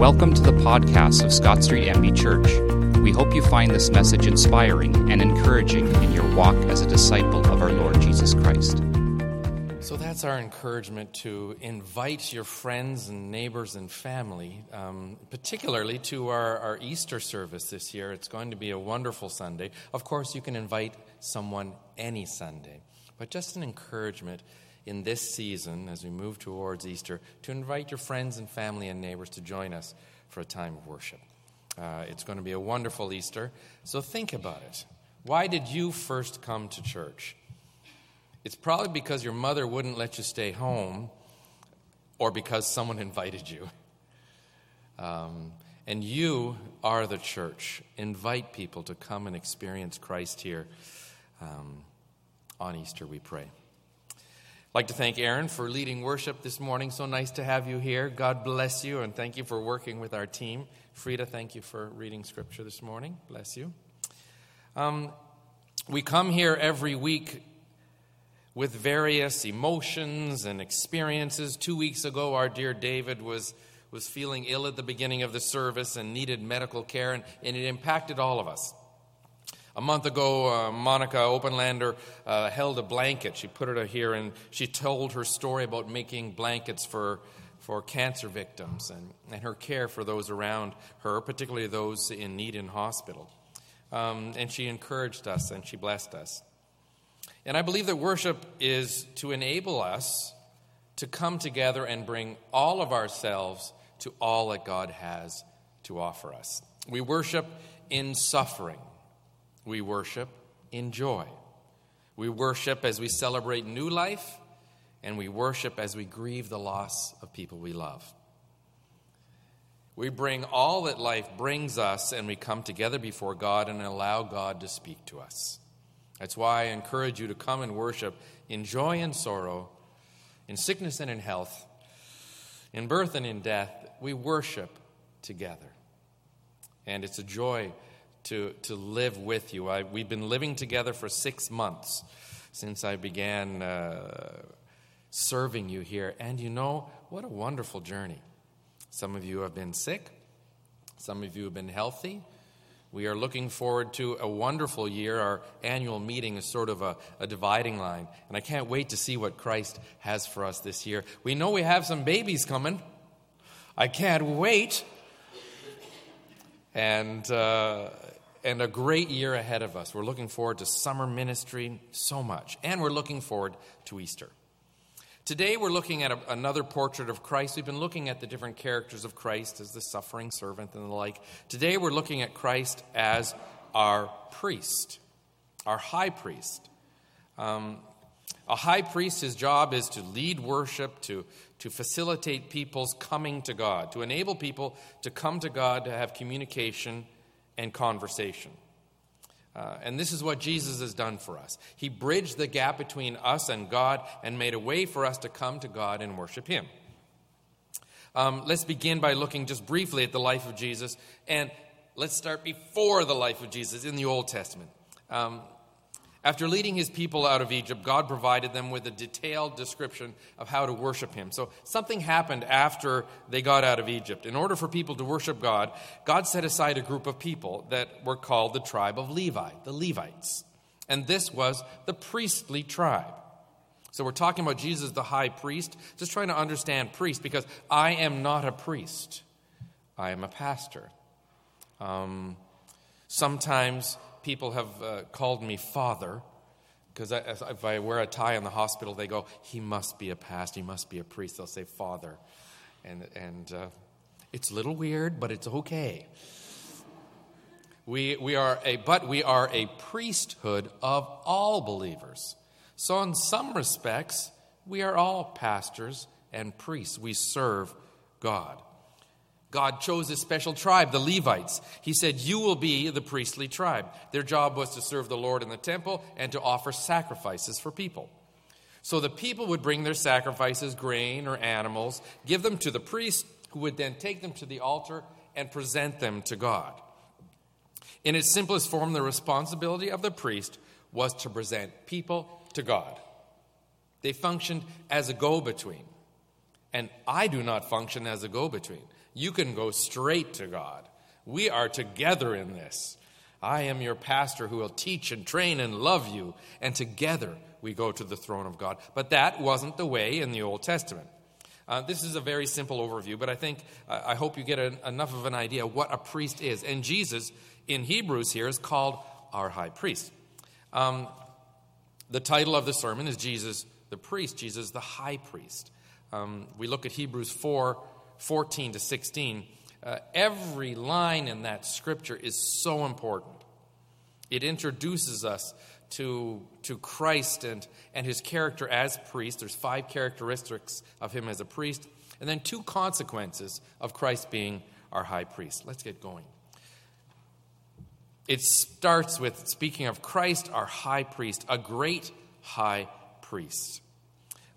Welcome to the podcast of Scott Street MB Church. We hope you find this message inspiring and encouraging in your walk as a disciple of our Lord Jesus Christ. So that's our encouragement to invite your friends and neighbors and family, um, particularly to our, our Easter service this year. It's going to be a wonderful Sunday. Of course, you can invite someone any Sunday, but just an encouragement in this season as we move towards Easter to invite your friends and family and neighbors to join us for a time of worship. Uh, it's going to be a wonderful Easter, so think about it. Why did you first come to church? It's probably because your mother wouldn't let you stay home or because someone invited you. Um, and you are the church. Invite people to come and experience Christ here um, on Easter, we pray. I'd like to thank Aaron for leading worship this morning. So nice to have you here. God bless you, and thank you for working with our team. Frida, thank you for reading scripture this morning. Bless you. Um, we come here every week with various emotions and experiences. Two weeks ago, our dear David was, was feeling ill at the beginning of the service and needed medical care, and, and it impacted all of us. A month ago, uh, Monica Openlander uh, held a blanket. She put it here and she told her story about making blankets for, for cancer victims and, and her care for those around her, particularly those in need in hospital. Um, and she encouraged us and she blessed us. And I believe that worship is to enable us to come together and bring all of ourselves to all that God has to offer us. We worship in suffering. We worship in joy. We worship as we celebrate new life, and we worship as we grieve the loss of people we love. We bring all that life brings us, and we come together before God and allow God to speak to us. That's why I encourage you to come and worship in joy and sorrow, in sickness and in health, in birth and in death. We worship together. And it's a joy to, to live with you. I, we've been living together for six months since I began uh, serving you here. And you know, what a wonderful journey. Some of you have been sick, some of you have been healthy. We are looking forward to a wonderful year. Our annual meeting is sort of a, a, dividing line, and I can't wait to see what Christ has for us this year. We know we have some babies coming. I can't wait. And uh, and a great year ahead of us. We're looking forward to summer ministry so much, and we're looking forward to Easter. Today, we're looking at a, another portrait of Christ. We've been looking at the different characters of Christ as the suffering servant and the like. Today, we're looking at Christ as our priest, our high priest. Um, a high priest, his job is to lead worship, to, to facilitate people's coming to God, to enable people to come to God, to have communication and conversation. Uh, and this is what Jesus has done for us. He bridged the gap between us and God and made a way for us to come to God and worship Him. Um, let's begin by looking just briefly at the life of Jesus. And let's start before the life of Jesus in the Old Testament. Um, after leading his people out of Egypt, God provided them with a detailed description of how to worship him. So something happened after they got out of Egypt. In order for people to worship God, God set aside a group of people that were called the tribe of Levi, the Levites. And this was the priestly tribe. So we're talking about Jesus, the high priest, just trying to understand priest because I am not a priest, I am a pastor. Um, sometimes people have uh, called me father because if I wear a tie in the hospital, they go, he must be a pastor, he must be a priest. They'll say father. And, and uh, it's a little weird, but it's okay. We, we are a, but we are a priesthood of all believers. So, in some respects, we are all pastors and priests. We serve God. God chose a special tribe, the Levites. He said, You will be the priestly tribe. Their job was to serve the Lord in the temple and to offer sacrifices for people. So the people would bring their sacrifices, grain or animals, give them to the priest, who would then take them to the altar and present them to God. In its simplest form, the responsibility of the priest was to present people to God. They functioned as a go between. And I do not function as a go between. You can go straight to God. We are together in this. I am your pastor who will teach and train and love you, and together we go to the throne of God. But that wasn't the way in the Old Testament. Uh, this is a very simple overview, but I think, uh, I hope you get a, enough of an idea what a priest is. And Jesus, in Hebrews, here is called our high priest. Um, the title of the sermon is Jesus the priest, Jesus the high priest. Um, we look at Hebrews 4 14 to 16. Uh, every line in that scripture is so important. It introduces us to, to Christ and, and his character as priest. There's five characteristics of him as a priest, and then two consequences of Christ being our high priest. Let's get going. It starts with speaking of Christ, our high priest, a great high priest.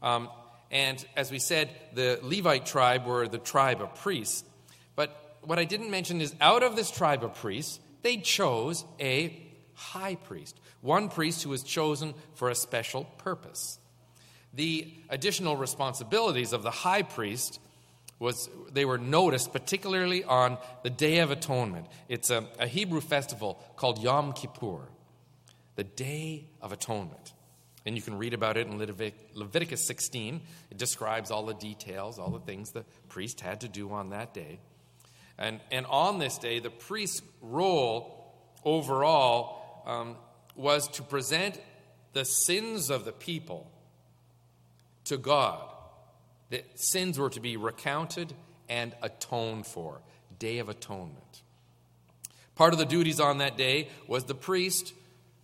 Um, and as we said, the Levite tribe were the tribe of priests. But what I didn't mention is out of this tribe of priests, they chose a high priest, one priest who was chosen for a special purpose. The additional responsibilities of the high priest was they were noticed particularly on the Day of Atonement. It's a, a Hebrew festival called Yom Kippur, the Day of Atonement. And you can read about it in Leviticus 16. It describes all the details, all the things the priest had to do on that day. And, and on this day, the priest's role overall um, was to present the sins of the people to God. The sins were to be recounted and atoned for. Day of Atonement. Part of the duties on that day was the priest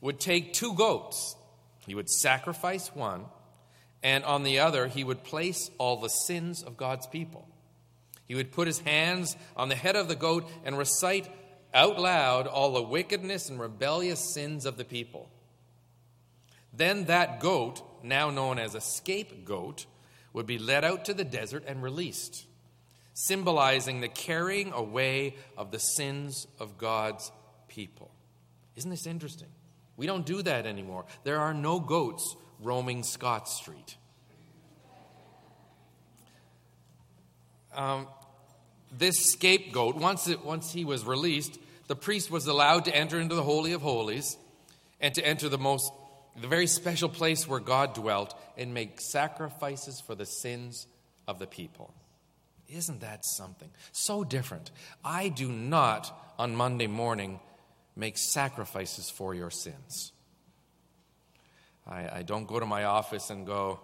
would take two goats he would sacrifice one, and on the other, he would place all the sins of God's people. He would put his hands on the head of the goat and recite out loud all the wickedness and rebellious sins of the people. Then that goat, now known as a scapegoat, would be led out to the desert and released, symbolizing the carrying away of the sins of God's people. Isn't this interesting? We don't do that anymore. There are no goats roaming Scott Street. Um, this scapegoat, once, it, once he was released, the priest was allowed to enter into the Holy of Holies and to enter the most, the very special place where God dwelt and make sacrifices for the sins of the people. Isn't that something? So different. I do not, on Monday morning, make sacrifices for your sins. I, I don't go to my office and go,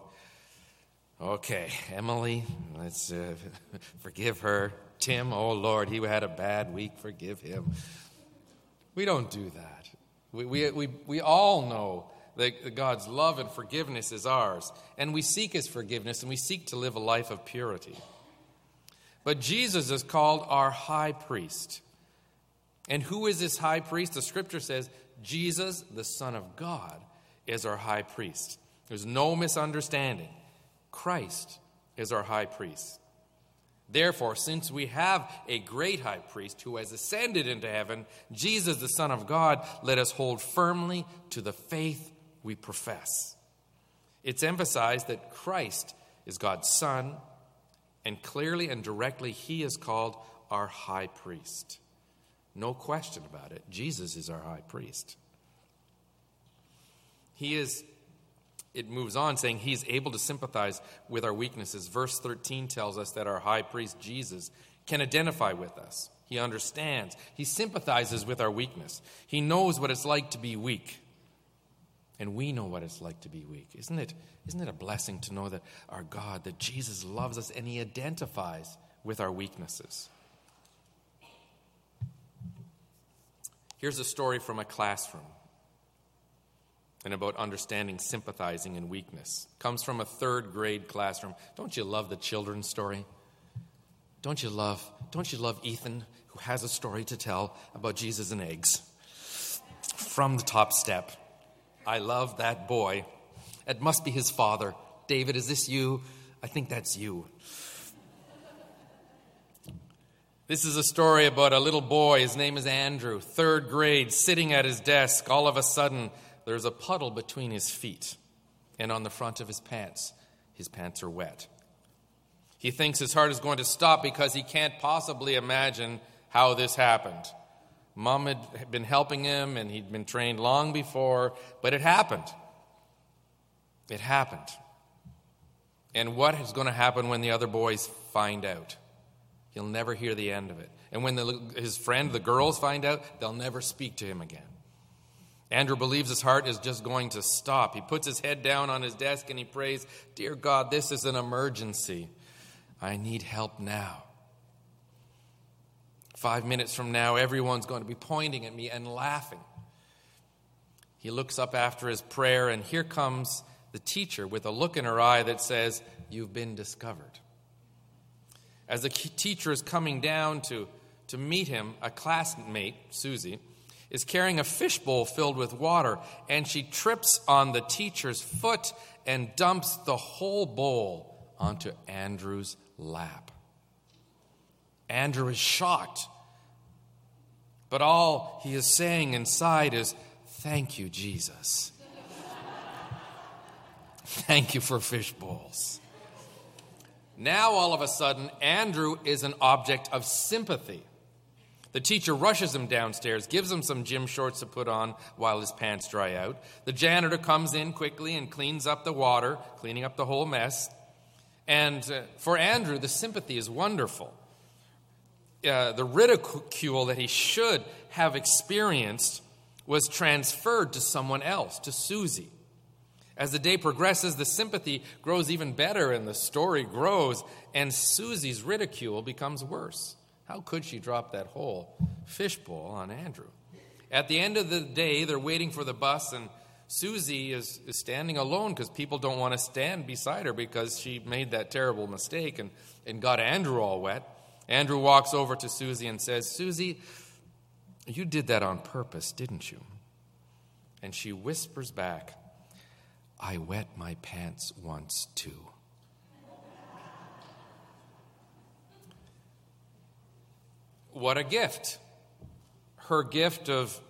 okay, Emily, let's uh, forgive her. Tim, oh Lord, he had a bad week, forgive him. We don't do that. We, we, we, we all know that God's love and forgiveness is ours, and we seek his forgiveness and we seek to live a life of purity. But Jesus is called our high priest. And who is this high priest? The scripture says Jesus, the Son of God, is our high priest. There's no misunderstanding. Christ is our high priest. Therefore, since we have a great high priest who has ascended into heaven, Jesus, the Son of God, let us hold firmly to the faith we profess. It's emphasized that Christ is God's Son, and clearly and directly, he is called our high priest. No question about it. Jesus is our high priest. He is, it moves on saying he's able to sympathize with our weaknesses. Verse 13 tells us that our high priest, Jesus, can identify with us. He understands. He sympathizes with our weakness. He knows what it's like to be weak. And we know what it's like to be weak. Isn't it, isn't it a blessing to know that our God, that Jesus loves us and he identifies with our weaknesses? Here's a story from a classroom and about understanding sympathizing and weakness. Comes from a third grade classroom. Don't you love the children's story? Don't you love don't you love Ethan who has a story to tell about Jesus and eggs? From the top step. I love that boy. It must be his father. David, is this you? I think that's you. This is a story about a little boy. His name is Andrew, third grade, sitting at his desk. All of a sudden, there's a puddle between his feet and on the front of his pants. His pants are wet. He thinks his heart is going to stop because he can't possibly imagine how this happened. Mom had been helping him and he'd been trained long before, but it happened. It happened. And what is going to happen when the other boys find out? He'll never hear the end of it. And when the, his friend, the girls, find out, they'll never speak to him again. Andrew believes his heart is just going to stop. He puts his head down on his desk and he prays, Dear God, this is an emergency. I need help now. Five minutes from now, everyone's going to be pointing at me and laughing. He looks up after his prayer, and here comes the teacher with a look in her eye that says, You've been discovered. As the teacher is coming down to, to meet him, a classmate, Susie, is carrying a fishbowl filled with water, and she trips on the teacher's foot and dumps the whole bowl onto Andrew's lap. Andrew is shocked. But all he is saying inside is, Thank you, Jesus. Thank you for fish bowls. Now, all of a sudden, Andrew is an object of sympathy. The teacher rushes him downstairs, gives him some gym shorts to put on while his pants dry out. The janitor comes in quickly and cleans up the water, cleaning up the whole mess. And uh, for Andrew, the sympathy is wonderful. Uh, the ridicule that he should have experienced was transferred to someone else, to Susie. As the day progresses, the sympathy grows even better and the story grows, and Susie's ridicule becomes worse. How could she drop that whole fishbowl on Andrew? At the end of the day, they're waiting for the bus, and Susie is, is standing alone because people don't want to stand beside her because she made that terrible mistake and, and got Andrew all wet. Andrew walks over to Susie and says, Susie, you did that on purpose, didn't you? And she whispers back, I wet my pants once too. What a gift! Her gift of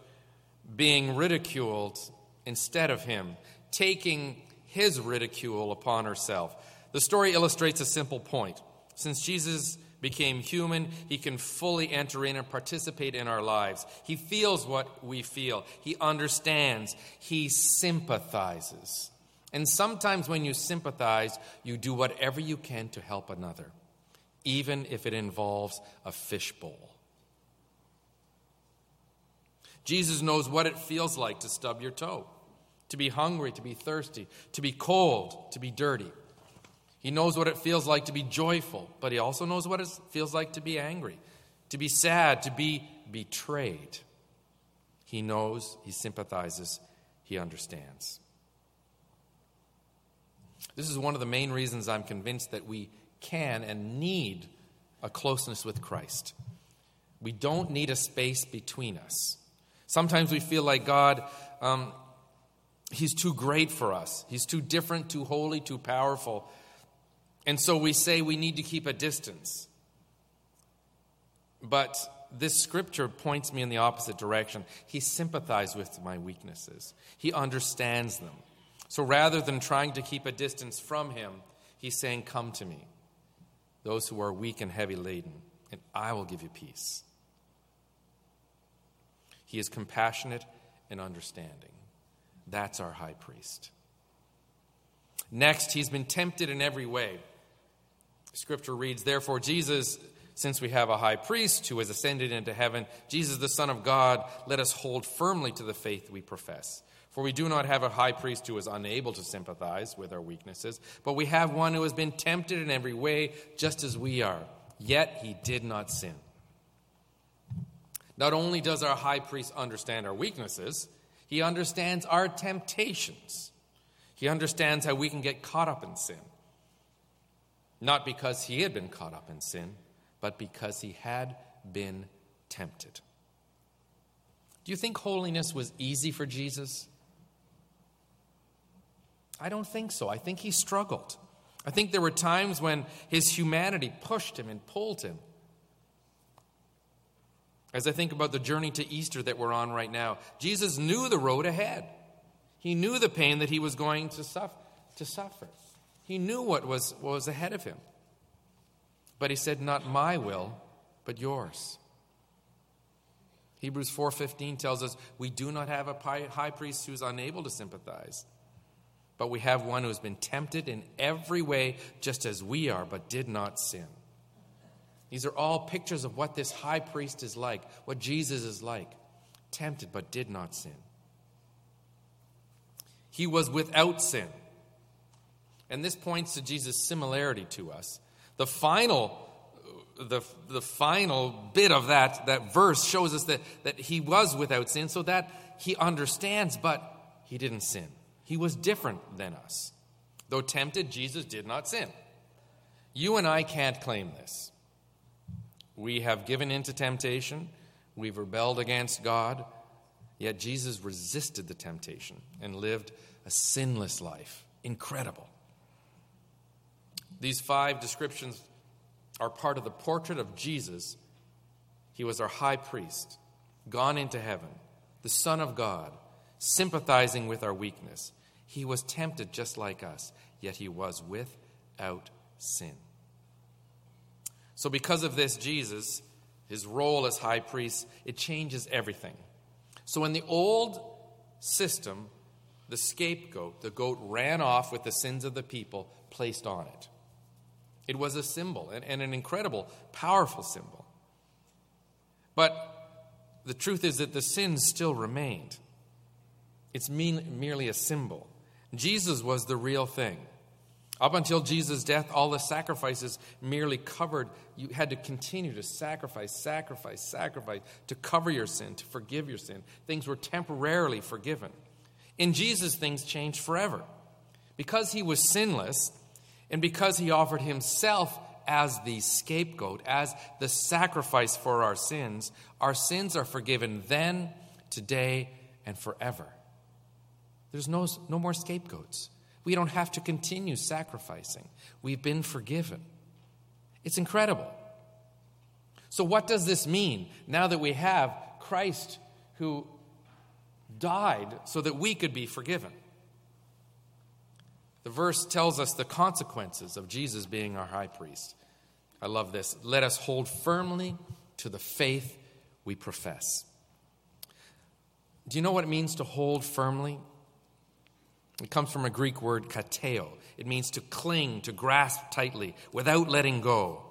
being ridiculed instead of him, taking his ridicule upon herself. The story illustrates a simple point. Since Jesus became human, he can fully enter in and participate in our lives. He feels what we feel, he understands, he sympathizes. And sometimes when you sympathize, you do whatever you can to help another, even if it involves a fishbowl. Jesus knows what it feels like to stub your toe to be hungry, to be thirsty, to be cold, to be dirty. He knows what it feels like to be joyful, but he also knows what it feels like to be angry, to be sad, to be betrayed. He knows, he sympathizes, he understands. This is one of the main reasons I'm convinced that we can and need a closeness with Christ. We don't need a space between us. Sometimes we feel like God um, He's too great for us. He's too different, too holy, too powerful. And so we say we need to keep a distance. But this scripture points me in the opposite direction. He sympathizes with my weaknesses, he understands them. So rather than trying to keep a distance from him, he's saying, Come to me, those who are weak and heavy laden, and I will give you peace. He is compassionate and understanding. That's our high priest. Next, he's been tempted in every way. Scripture reads, Therefore, Jesus, since we have a high priest who has ascended into heaven, Jesus, the Son of God, let us hold firmly to the faith we profess. For we do not have a high priest who is unable to sympathize with our weaknesses, but we have one who has been tempted in every way, just as we are, yet he did not sin. Not only does our high priest understand our weaknesses, he understands our temptations. He understands how we can get caught up in sin. Not because he had been caught up in sin, but because he had been tempted. Do you think holiness was easy for Jesus? I don't think so. I think he struggled. I think there were times when his humanity pushed him and pulled him. As I think about the journey to Easter that we're on right now, Jesus knew the road ahead. He knew the pain that he was going to suffer. To suffer. He knew what was, what was ahead of him. But he said, Not my will, but yours. Hebrews 4:15 tells us we do not have a high priest who's unable to sympathize, but we have one who has been tempted in every way just as we are, but did not sin. These are all pictures of what this high priest is like, what Jesus is like, tempted but did not sin. He was without sin. And this points to Jesus' similarity to us. The final the, the final bit of that, that verse shows us that, that he was without sin, so that he understands, but he didn't sin. He was different than us. Though tempted, Jesus did not sin. You and I can't claim this. We have given in to temptation, we've rebelled against God, yet Jesus resisted the temptation and lived a sinless life. Incredible. These five descriptions are part of the portrait of Jesus. He was our high priest, gone into heaven, the Son of God, sympathizing with our weakness. He was tempted just like us, yet he was without sin. So, because of this, Jesus, his role as high priest, it changes everything. So, in the old system, the scapegoat, the goat, ran off with the sins of the people placed on it. It was a symbol and, and an incredible, powerful symbol. But the truth is that the sins still remained. It's mean, merely a symbol. Jesus was the real thing. Up until Jesus' death, all the sacrifices merely covered. You had to continue to sacrifice, sacrifice, sacrifice to cover your sin, to forgive your sin. Things were temporarily forgiven. In Jesus, things changed forever. Because he was sinless, and because he offered himself as the scapegoat, as the sacrifice for our sins, our sins are forgiven then, today, and forever. There's no, no more scapegoats. We don't have to continue sacrificing. We've been forgiven. It's incredible. So, what does this mean now that we have Christ who died so that we could be forgiven? The verse tells us the consequences of Jesus being our high priest. I love this. Let us hold firmly to the faith we profess. Do you know what it means to hold firmly? It comes from a Greek word kateo. It means to cling, to grasp tightly, without letting go.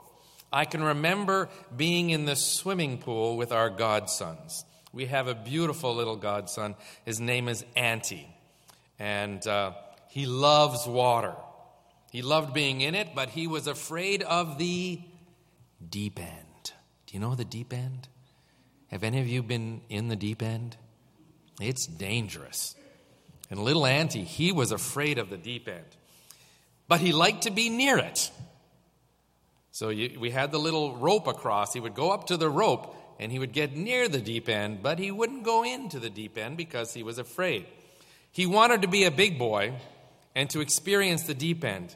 I can remember being in the swimming pool with our godsons. We have a beautiful little godson. His name is Auntie. And uh, he loves water. He loved being in it, but he was afraid of the deep end. Do you know the deep end? Have any of you been in the deep end? It's dangerous. And little Auntie, he was afraid of the deep end. But he liked to be near it. So you, we had the little rope across. He would go up to the rope and he would get near the deep end, but he wouldn't go into the deep end because he was afraid. He wanted to be a big boy, and to experience the deep end.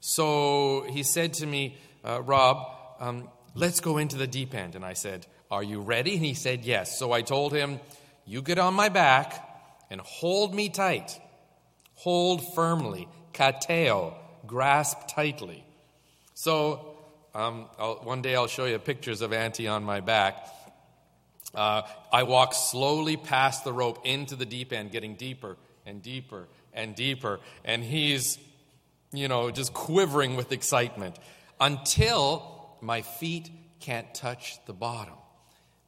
So he said to me, uh, Rob, um, let's go into the deep end. And I said, Are you ready? And he said, Yes. So I told him, You get on my back and hold me tight. Hold firmly. Kateo. Grasp tightly. So um, one day I'll show you pictures of Auntie on my back. Uh, I walk slowly past the rope into the deep end, getting deeper and deeper and deeper. And he's, you know, just quivering with excitement until my feet can't touch the bottom.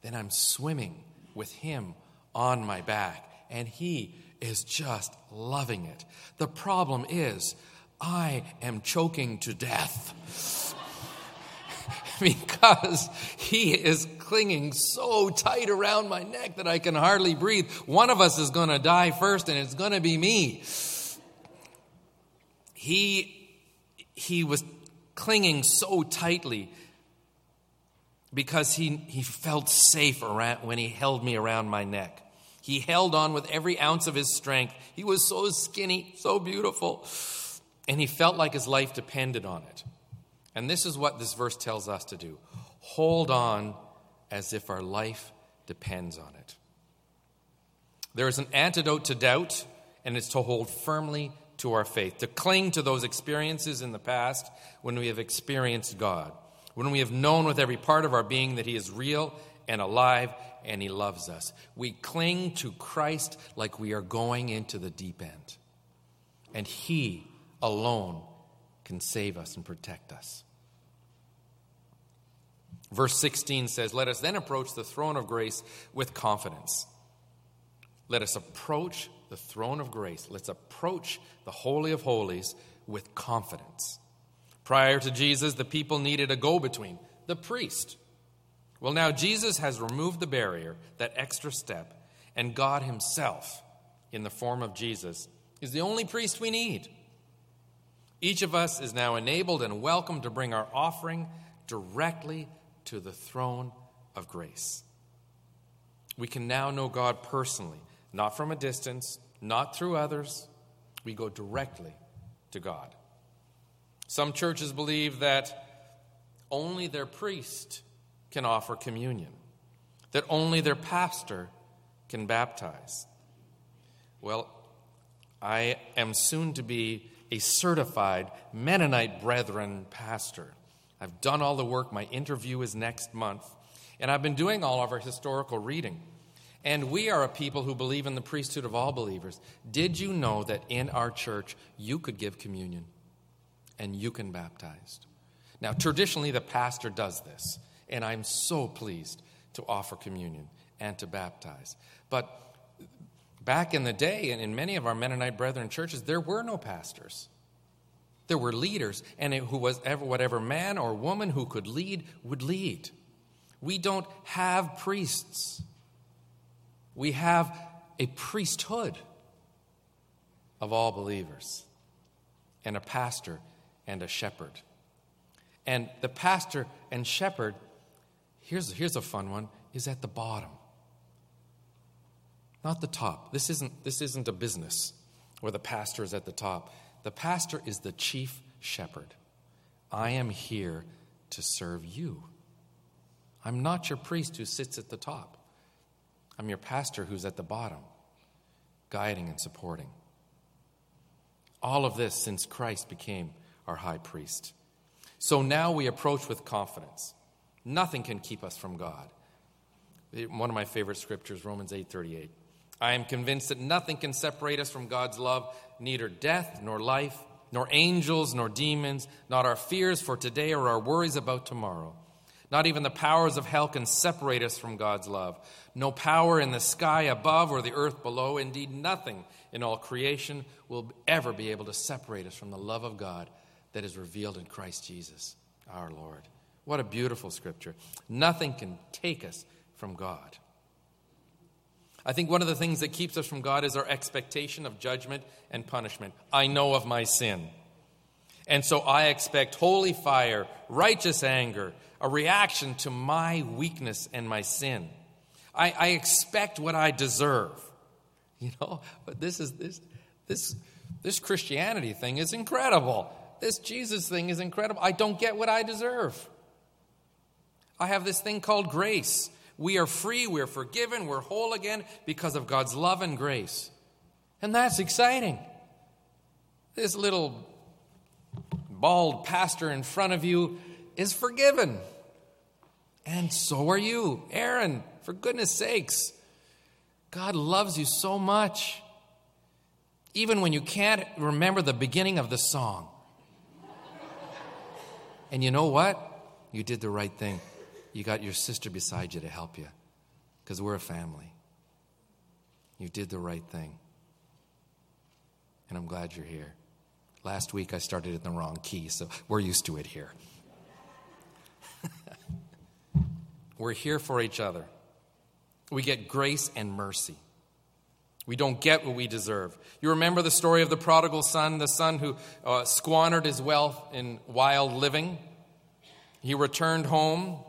Then I'm swimming with him on my back, and he is just loving it. The problem is, I am choking to death. because he is clinging so tight around my neck that I can hardly breathe. One of us is going to die first, and it's going to be me. He, he was clinging so tightly because he, he felt safe around, when he held me around my neck. He held on with every ounce of his strength. He was so skinny, so beautiful, and he felt like his life depended on it. And this is what this verse tells us to do hold on as if our life depends on it. There is an antidote to doubt, and it's to hold firmly to our faith, to cling to those experiences in the past when we have experienced God. when we have known with every part of our being that He is real and alive and He loves us. We cling to Christ like we are going into the deep end. And He alone can save us and protect us. Verse 16 says, Let us then approach the throne of grace with confidence. Let us approach the throne of grace. Let's approach the Holy of Holies with confidence. Prior to Jesus, the people needed a go between, the priest. Well, now Jesus has removed the barrier, that extra step, and God Himself, in the form of Jesus, is the only priest we need. Each of us is now enabled and welcome to bring our offering directly to the throne of grace. We can now know God personally, not from a distance, not through others. We go directly to God. Some churches believe that only their priest can offer communion, that only their pastor can baptize. Well, I am soon to be a certified Mennonite Brethren pastor. I've done all the work. My interview is next month. And I've been doing all of our historical reading. And we are a people who believe in the priesthood of all believers. Did you know that in our church you could give communion and you can baptize? Now, traditionally, the pastor does this, and I'm so pleased to offer communion and to baptize. But back in the day, and in many of our Mennonite brethren churches, there were no pastors. There were leaders, and who was ever, whatever man or woman who could lead would lead. We don't have priests. We have a priesthood of all believers, and a pastor and a shepherd. And the pastor and shepherd, here's, here's a fun one, is at the bottom. Not the top. This isn't, this isn't a business where the pastor is at the top. The pastor is the chief shepherd. I am here to serve you. I'm not your priest who sits at the top. I'm your pastor who's at the bottom, guiding and supporting. All of this since Christ became our high priest. So now we approach with confidence. Nothing can keep us from God. One of my favorite scriptures, Romans 8:38. I am convinced that nothing can separate us from God's love, neither death nor life, nor angels nor demons, not our fears for today or our worries about tomorrow. Not even the powers of hell can separate us from God's love. No power in the sky above or the earth below, indeed, nothing in all creation will ever be able to separate us from the love of God that is revealed in Christ Jesus, our Lord. What a beautiful scripture. Nothing can take us from God. I think one of the things that keeps us from God is our expectation of judgment and punishment. I know of my sin. And so I expect holy fire, righteous anger, a reaction to my weakness and my sin. I, I expect what I deserve. You know, but this is this this this Christianity thing is incredible. This Jesus thing is incredible. I don't get what I deserve. I have this thing called grace. We are free, we're forgiven, we're whole again because of God's love and grace. And that's exciting. This little bald pastor in front of you is forgiven. And so are you. Aaron, for goodness sakes, God loves you so much. Even when you can't remember the beginning of the song. And you know what? You did the right thing you got your sister beside you to help you because we're a family. You did the right thing. And I'm glad you're here. Last week I started in the wrong key, so we're used to it here. we're here for each other. We get grace and mercy. We don't get what we deserve. You remember the story of the prodigal son, the son who uh, squandered his wealth in wild living? He returned home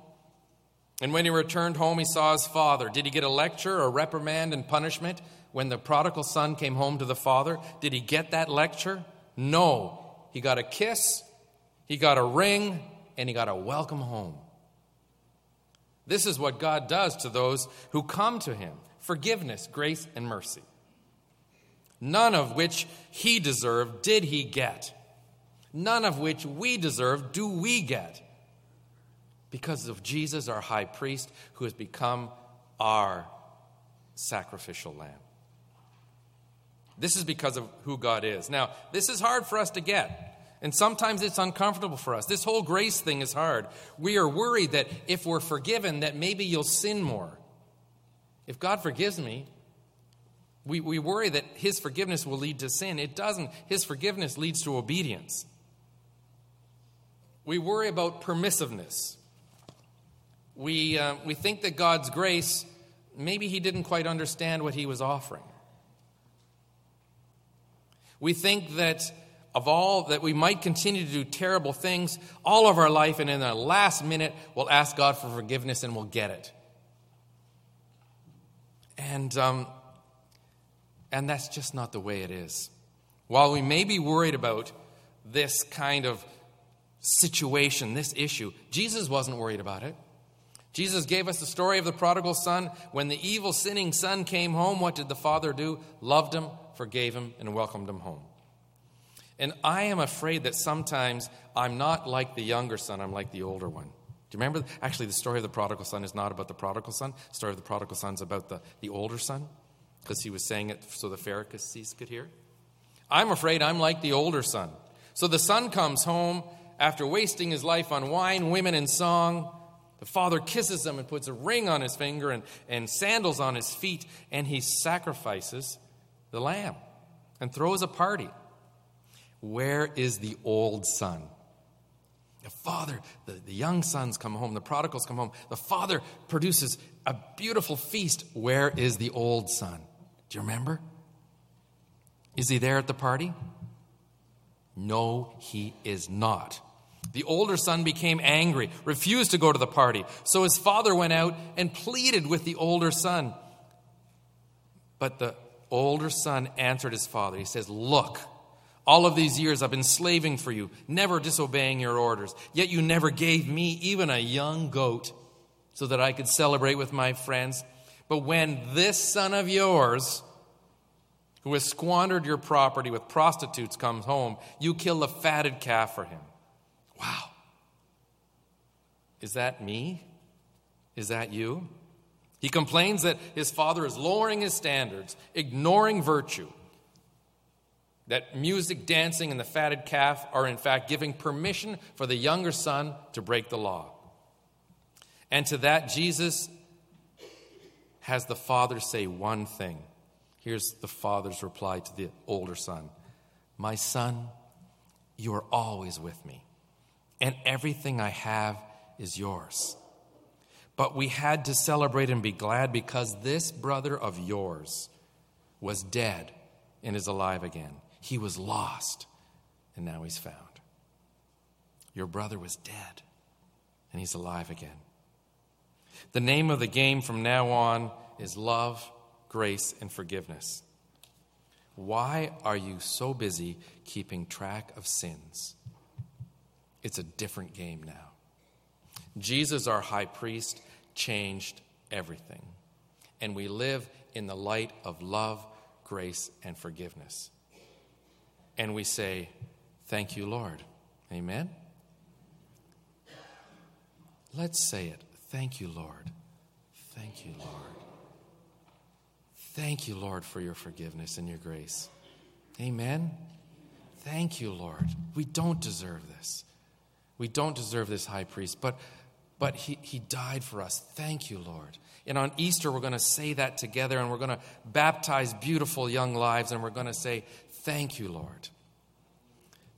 and when he returned home, he saw his father. Did he get a lecture or reprimand and punishment when the prodigal son came home to the father? Did he get that lecture? No. He got a kiss, he got a ring, and he got a welcome home. This is what God does to those who come to him forgiveness, grace, and mercy. None of which he deserved did he get. None of which we deserve do we get. Because of Jesus, our high priest, who has become our sacrificial lamb. This is because of who God is. Now, this is hard for us to get. And sometimes it's uncomfortable for us. This whole grace thing is hard. We are worried that if we're forgiven, that maybe you'll sin more. If God forgives me, we, we worry that His forgiveness will lead to sin. It doesn't. His forgiveness leads to obedience. We worry about permissiveness. We, uh, we think that God's grace, maybe He didn't quite understand what He was offering. We think that of all that we might continue to do terrible things all of our life, and in the last minute, we'll ask God for forgiveness and we'll get it. And, um, and that's just not the way it is. While we may be worried about this kind of situation, this issue, Jesus wasn't worried about it. Jesus gave us the story of the prodigal son. When the evil, sinning son came home, what did the father do? Loved him, forgave him, and welcomed him home. And I am afraid that sometimes I'm not like the younger son, I'm like the older one. Do you remember? Actually, the story of the prodigal son is not about the prodigal son. The story of the prodigal son is about the, the older son, because he was saying it so the Pharisees could hear. I'm afraid I'm like the older son. So the son comes home after wasting his life on wine, women, and song. The father kisses him and puts a ring on his finger and, and sandals on his feet, and he sacrifices the lamb and throws a party. Where is the old son? The father, the, the young sons come home, the prodigals come home. The father produces a beautiful feast. Where is the old son? Do you remember? Is he there at the party? No, he is not. The older son became angry, refused to go to the party. So his father went out and pleaded with the older son. But the older son answered his father. He says, Look, all of these years I've been slaving for you, never disobeying your orders. Yet you never gave me even a young goat so that I could celebrate with my friends. But when this son of yours, who has squandered your property with prostitutes, comes home, you kill a fatted calf for him. Wow. Is that me? Is that you? He complains that his father is lowering his standards, ignoring virtue that music, dancing, and the fatted calf are in fact giving permission for the younger son to break the law. And to that, Jesus has the father say one thing. Here's the father's reply to the older son My son, you are always with me, and everything I have is yours. But we had to celebrate and be glad because this brother of yours was dead and is alive again. He was lost, and now he's found. Your brother was dead, and he's alive again. The name of the game from now on is love, grace, and forgiveness. Why are you so busy keeping track of sins? It's a different game now. Jesus, our high priest, changed everything. And we live in the light of love, grace, and forgiveness and we say, Thank you, Lord. Amen? Let's say it. Thank you, Lord. Thank you, Lord. Thank you, Lord, for your forgiveness and your grace. Amen? Thank you, Lord. We don't deserve this. We don't deserve this high priest, but, but he, he died for us. Thank you, Lord. And on Easter, we're going to say that together and we're going to baptize beautiful young lives and we're going to say, Thank you, Lord.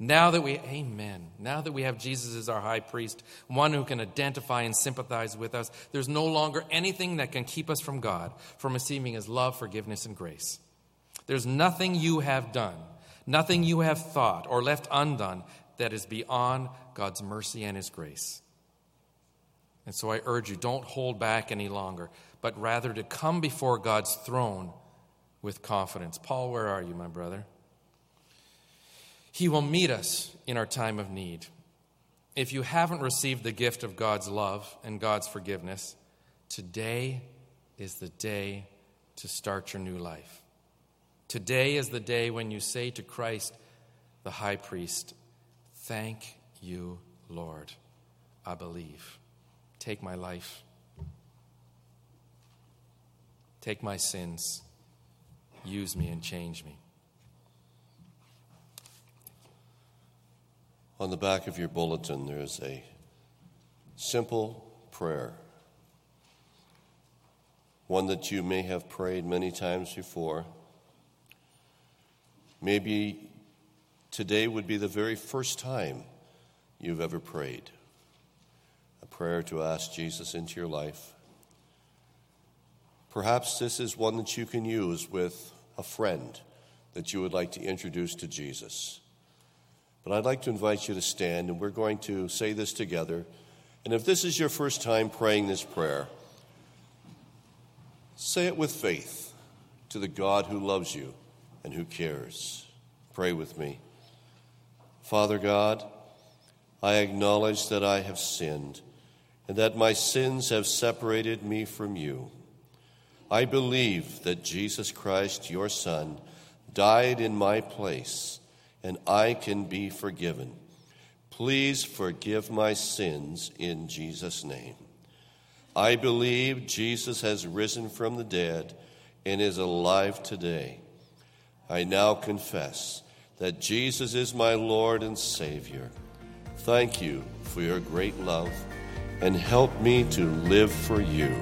Now that we, amen, now that we have Jesus as our high priest, one who can identify and sympathize with us, there's no longer anything that can keep us from God, from receiving his love, forgiveness, and grace. There's nothing you have done, nothing you have thought or left undone that is beyond God's mercy and his grace. And so I urge you, don't hold back any longer, but rather to come before God's throne with confidence. Paul, where are you, my brother? He will meet us in our time of need. If you haven't received the gift of God's love and God's forgiveness, today is the day to start your new life. Today is the day when you say to Christ, the high priest, Thank you, Lord. I believe. take my life, take my sins, use me and change me. On the back of your bulletin, there's a simple prayer, one that you may have prayed many times before. Maybe today would be the very first time you've ever prayed a prayer to ask Jesus into your life. Perhaps this is one that you can use with a friend that you would like to introduce to Jesus. But I'd like to invite you to stand, and we're going to say this together. And if this is your first time praying this prayer, say it with faith to the God who loves you and who cares. Pray with me. Father God, I acknowledge that I have sinned and that my sins have separated me from you. I believe that Jesus Christ, your Son, died in my place and I can be forgiven. Please forgive my sins in Jesus' name. I believe Jesus has risen from the dead and is alive today. I now confess that Jesus is my Lord and Savior. Thank you for your great love and help me to live for you.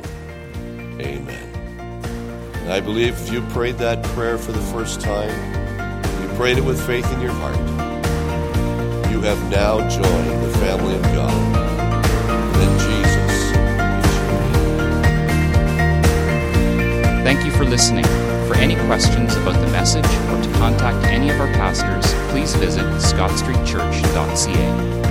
Amen. And I believe if you prayed that prayer for the first time, you prayed it with faith in your heart, you have now joined the family of God. And Jesus is your Thank you for listening. Any questions about the message or to contact any of our pastors, please visit scottstreetchurch.ca.